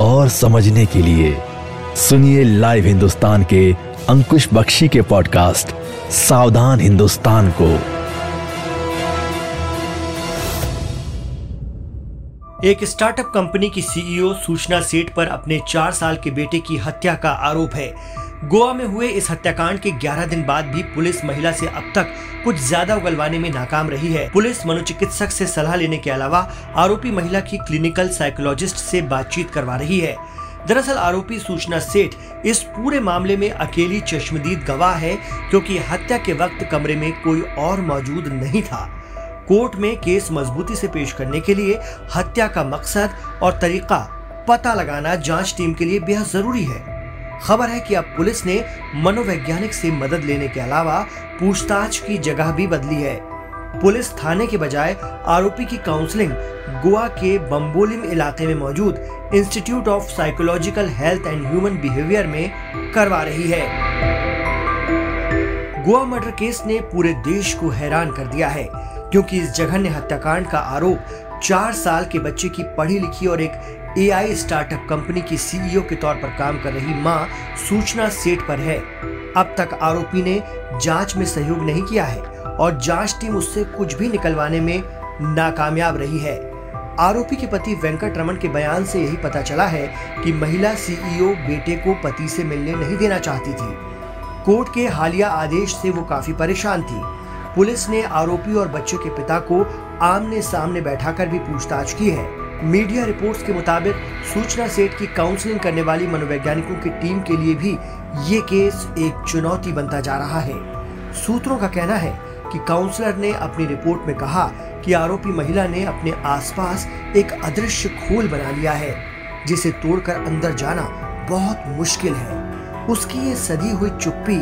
और समझने के लिए सुनिए लाइव हिंदुस्तान के अंकुश बख्शी के पॉडकास्ट सावधान हिंदुस्तान को। एक स्टार्टअप कंपनी की सीईओ सूचना सेठ पर अपने चार साल के बेटे की हत्या का आरोप है। गोवा में हुए इस हत्याकांड के 11 दिन बाद भी पुलिस महिला से अब तक कुछ ज़्यादा उगलवाने में नाकाम रही है। पुलिस मनोचिकित्सक से सलाह लेने के अलावा आरोपी महिला की क्लिनिकल साइकोलॉजिस्ट से बातचीत करवा रही है। दरअसल आरोपी सूचना सेठ इस पूरे मामले में अकेली चश्मदीद गवाह है क्योंकि हत्या के वक्त कमरे में कोई और मौजूद नहीं था। कोर्ट में केस मजबूती से पेश करने के लिए हत्या का मकसद और तरीका पता लगाना जाँच टीम के लिए बेहद ज़रूरी है। खबर है कि अब पुलिस ने मनोवैज्ञानिक से मदद लेने के अलावा पूछताछ की जगह भी बदली है। पुलिस थाने के बजाय आरोपी की काउंसलिंग गोवा के बम्बोलिम इलाके में मौजूद institute of psychological health and human behaviour में करवा रही है। गोवा मर्डर केस ने पूरे देश को हैरान कर दिया है, क्योंकि इस जघन्य हत्याकांड का आरोप चार साल के बच्चे की पढ़ी लिखी और एक एआई स्टार्टअप कंपनी की सीईओ के तौर पर काम कर रही माँ सूचना सेठ पर है। अब तक आरोपी ने जाँच में सहयोग नहीं किया है और जाँच टीम उससे कुछ भी निकलवाने में नाकामयाब रही है। आरोपी के पति वेंकट रमन के बयान से यही पता चला है कि महिला सीईओ बेटे को पति से मिलने नहीं देना चाहती थी। कोर्ट के हालिया आदेश से वो काफ़ी परेशान थी। पुलिस ने आरोपी और बच्चे के पिता को आमने सामने बैठाकर भी पूछताछ की है। मीडिया रिपोर्ट्स के मुताबिक सूचना सेट की काउंसलिंग करने वाली मनोवैज्ञानिकों की टीम के लिए भी ये केस एक चुनौती बनता जा रहा है। सूत्रों का कहना है कि काउंसलर ने अपनी रिपोर्ट में कहा कि आरोपी महिला ने अपने आसपास एक अदृश्य खोल बना लिया है, जिसे तोड़कर अंदर जाना बहुत मुश्किल है। उसकी ये सदी हुई चुप्पी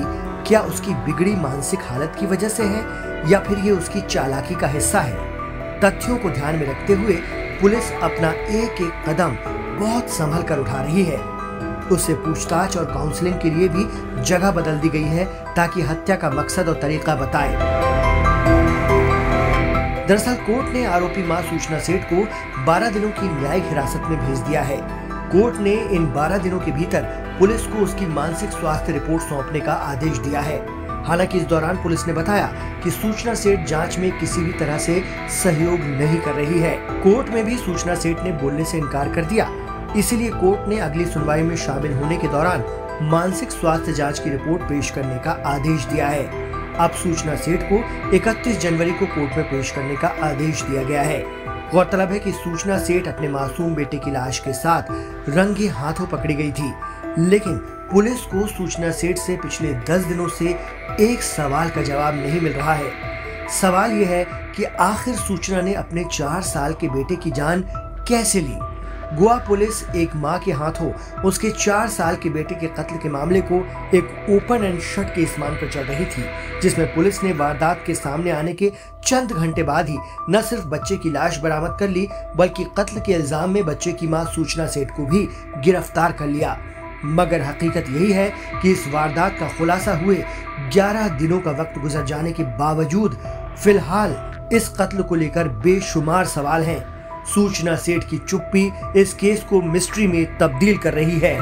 क्या उसकी बिगड़ी मानसिक हालत की वजह से है, या फिर ये उसकी चालाकी का हिस्सा है? तथ्यों को ध्यान में रखते हुए पुलिस अपना एक एक कदम बहुत संभल कर उठा रही है। उससे पूछताछ और काउंसलिंग के लिए भी जगह बदल दी गई है ताकि हत्या का मकसद और तरीका बताए। दरअसल कोर्ट ने आरोपी माँ सूचना सेठ को 12 दिनों की न्यायिक हिरासत में भेज दिया है। कोर्ट ने इन 12 दिनों के भीतर पुलिस को उसकी मानसिक स्वास्थ्य रिपोर्ट सौंपने का आदेश दिया है। हालाँकि इस दौरान पुलिस ने बताया कि सूचना सेठ जाँच में किसी भी तरह से सहयोग नहीं कर रही है। कोर्ट में भी सूचना सेठ ने बोलने से इनकार कर दिया। इसीलिए कोर्ट ने अगली सुनवाई में शामिल होने के दौरान मानसिक स्वास्थ्य जाँच की रिपोर्ट पेश करने का आदेश दिया है। अब सूचना सेठ को 31 जनवरी को कोर्ट में पेश करने का आदेश दिया गया है। गौरतलब है कि सूचना सेठ अपने मासूम बेटे की लाश के साथ रंगे हाथों पकड़ी गई थी। लेकिन पुलिस को सूचना सेठ से पिछले दस दिनों से एक सवाल का जवाब नहीं मिल रहा है। सवाल यह है कि आखिर सूचना ने अपने चार साल के बेटे की जान कैसे ली? गोवा पुलिस एक माँ के हाथों उसके चार साल के बेटे के कत्ल के मामले को एक ओपन एंड शट केस मानकर चल रही थी, जिसमें पुलिस ने वारदात के सामने आने के चंद घंटे बाद ही न सिर्फ़ बच्चे की लाश बरामद कर ली, बल्कि कत्ल के इल्ज़ाम में बच्चे की माँ सूचना सेठ को भी गिरफ़्तार कर लिया। मगर हकीकत यही है कि इस वारदात का खुलासा हुए 11 दिनों का वक्त गुजर जाने के बावजूद फ़िलहाल इस कत्ल को लेकर बेशुमार सवाल हैं। सूचना सेठ की चुप्पी इस केस को मिस्ट्री में तब्दील कर रही है।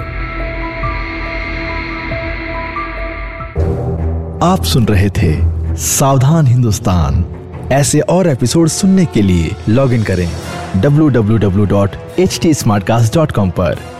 आप सुन रहे थे सावधान हिंदुस्तान। ऐसे और एपिसोड सुनने के लिए लॉग इन करें www.htsmartcast.com पर।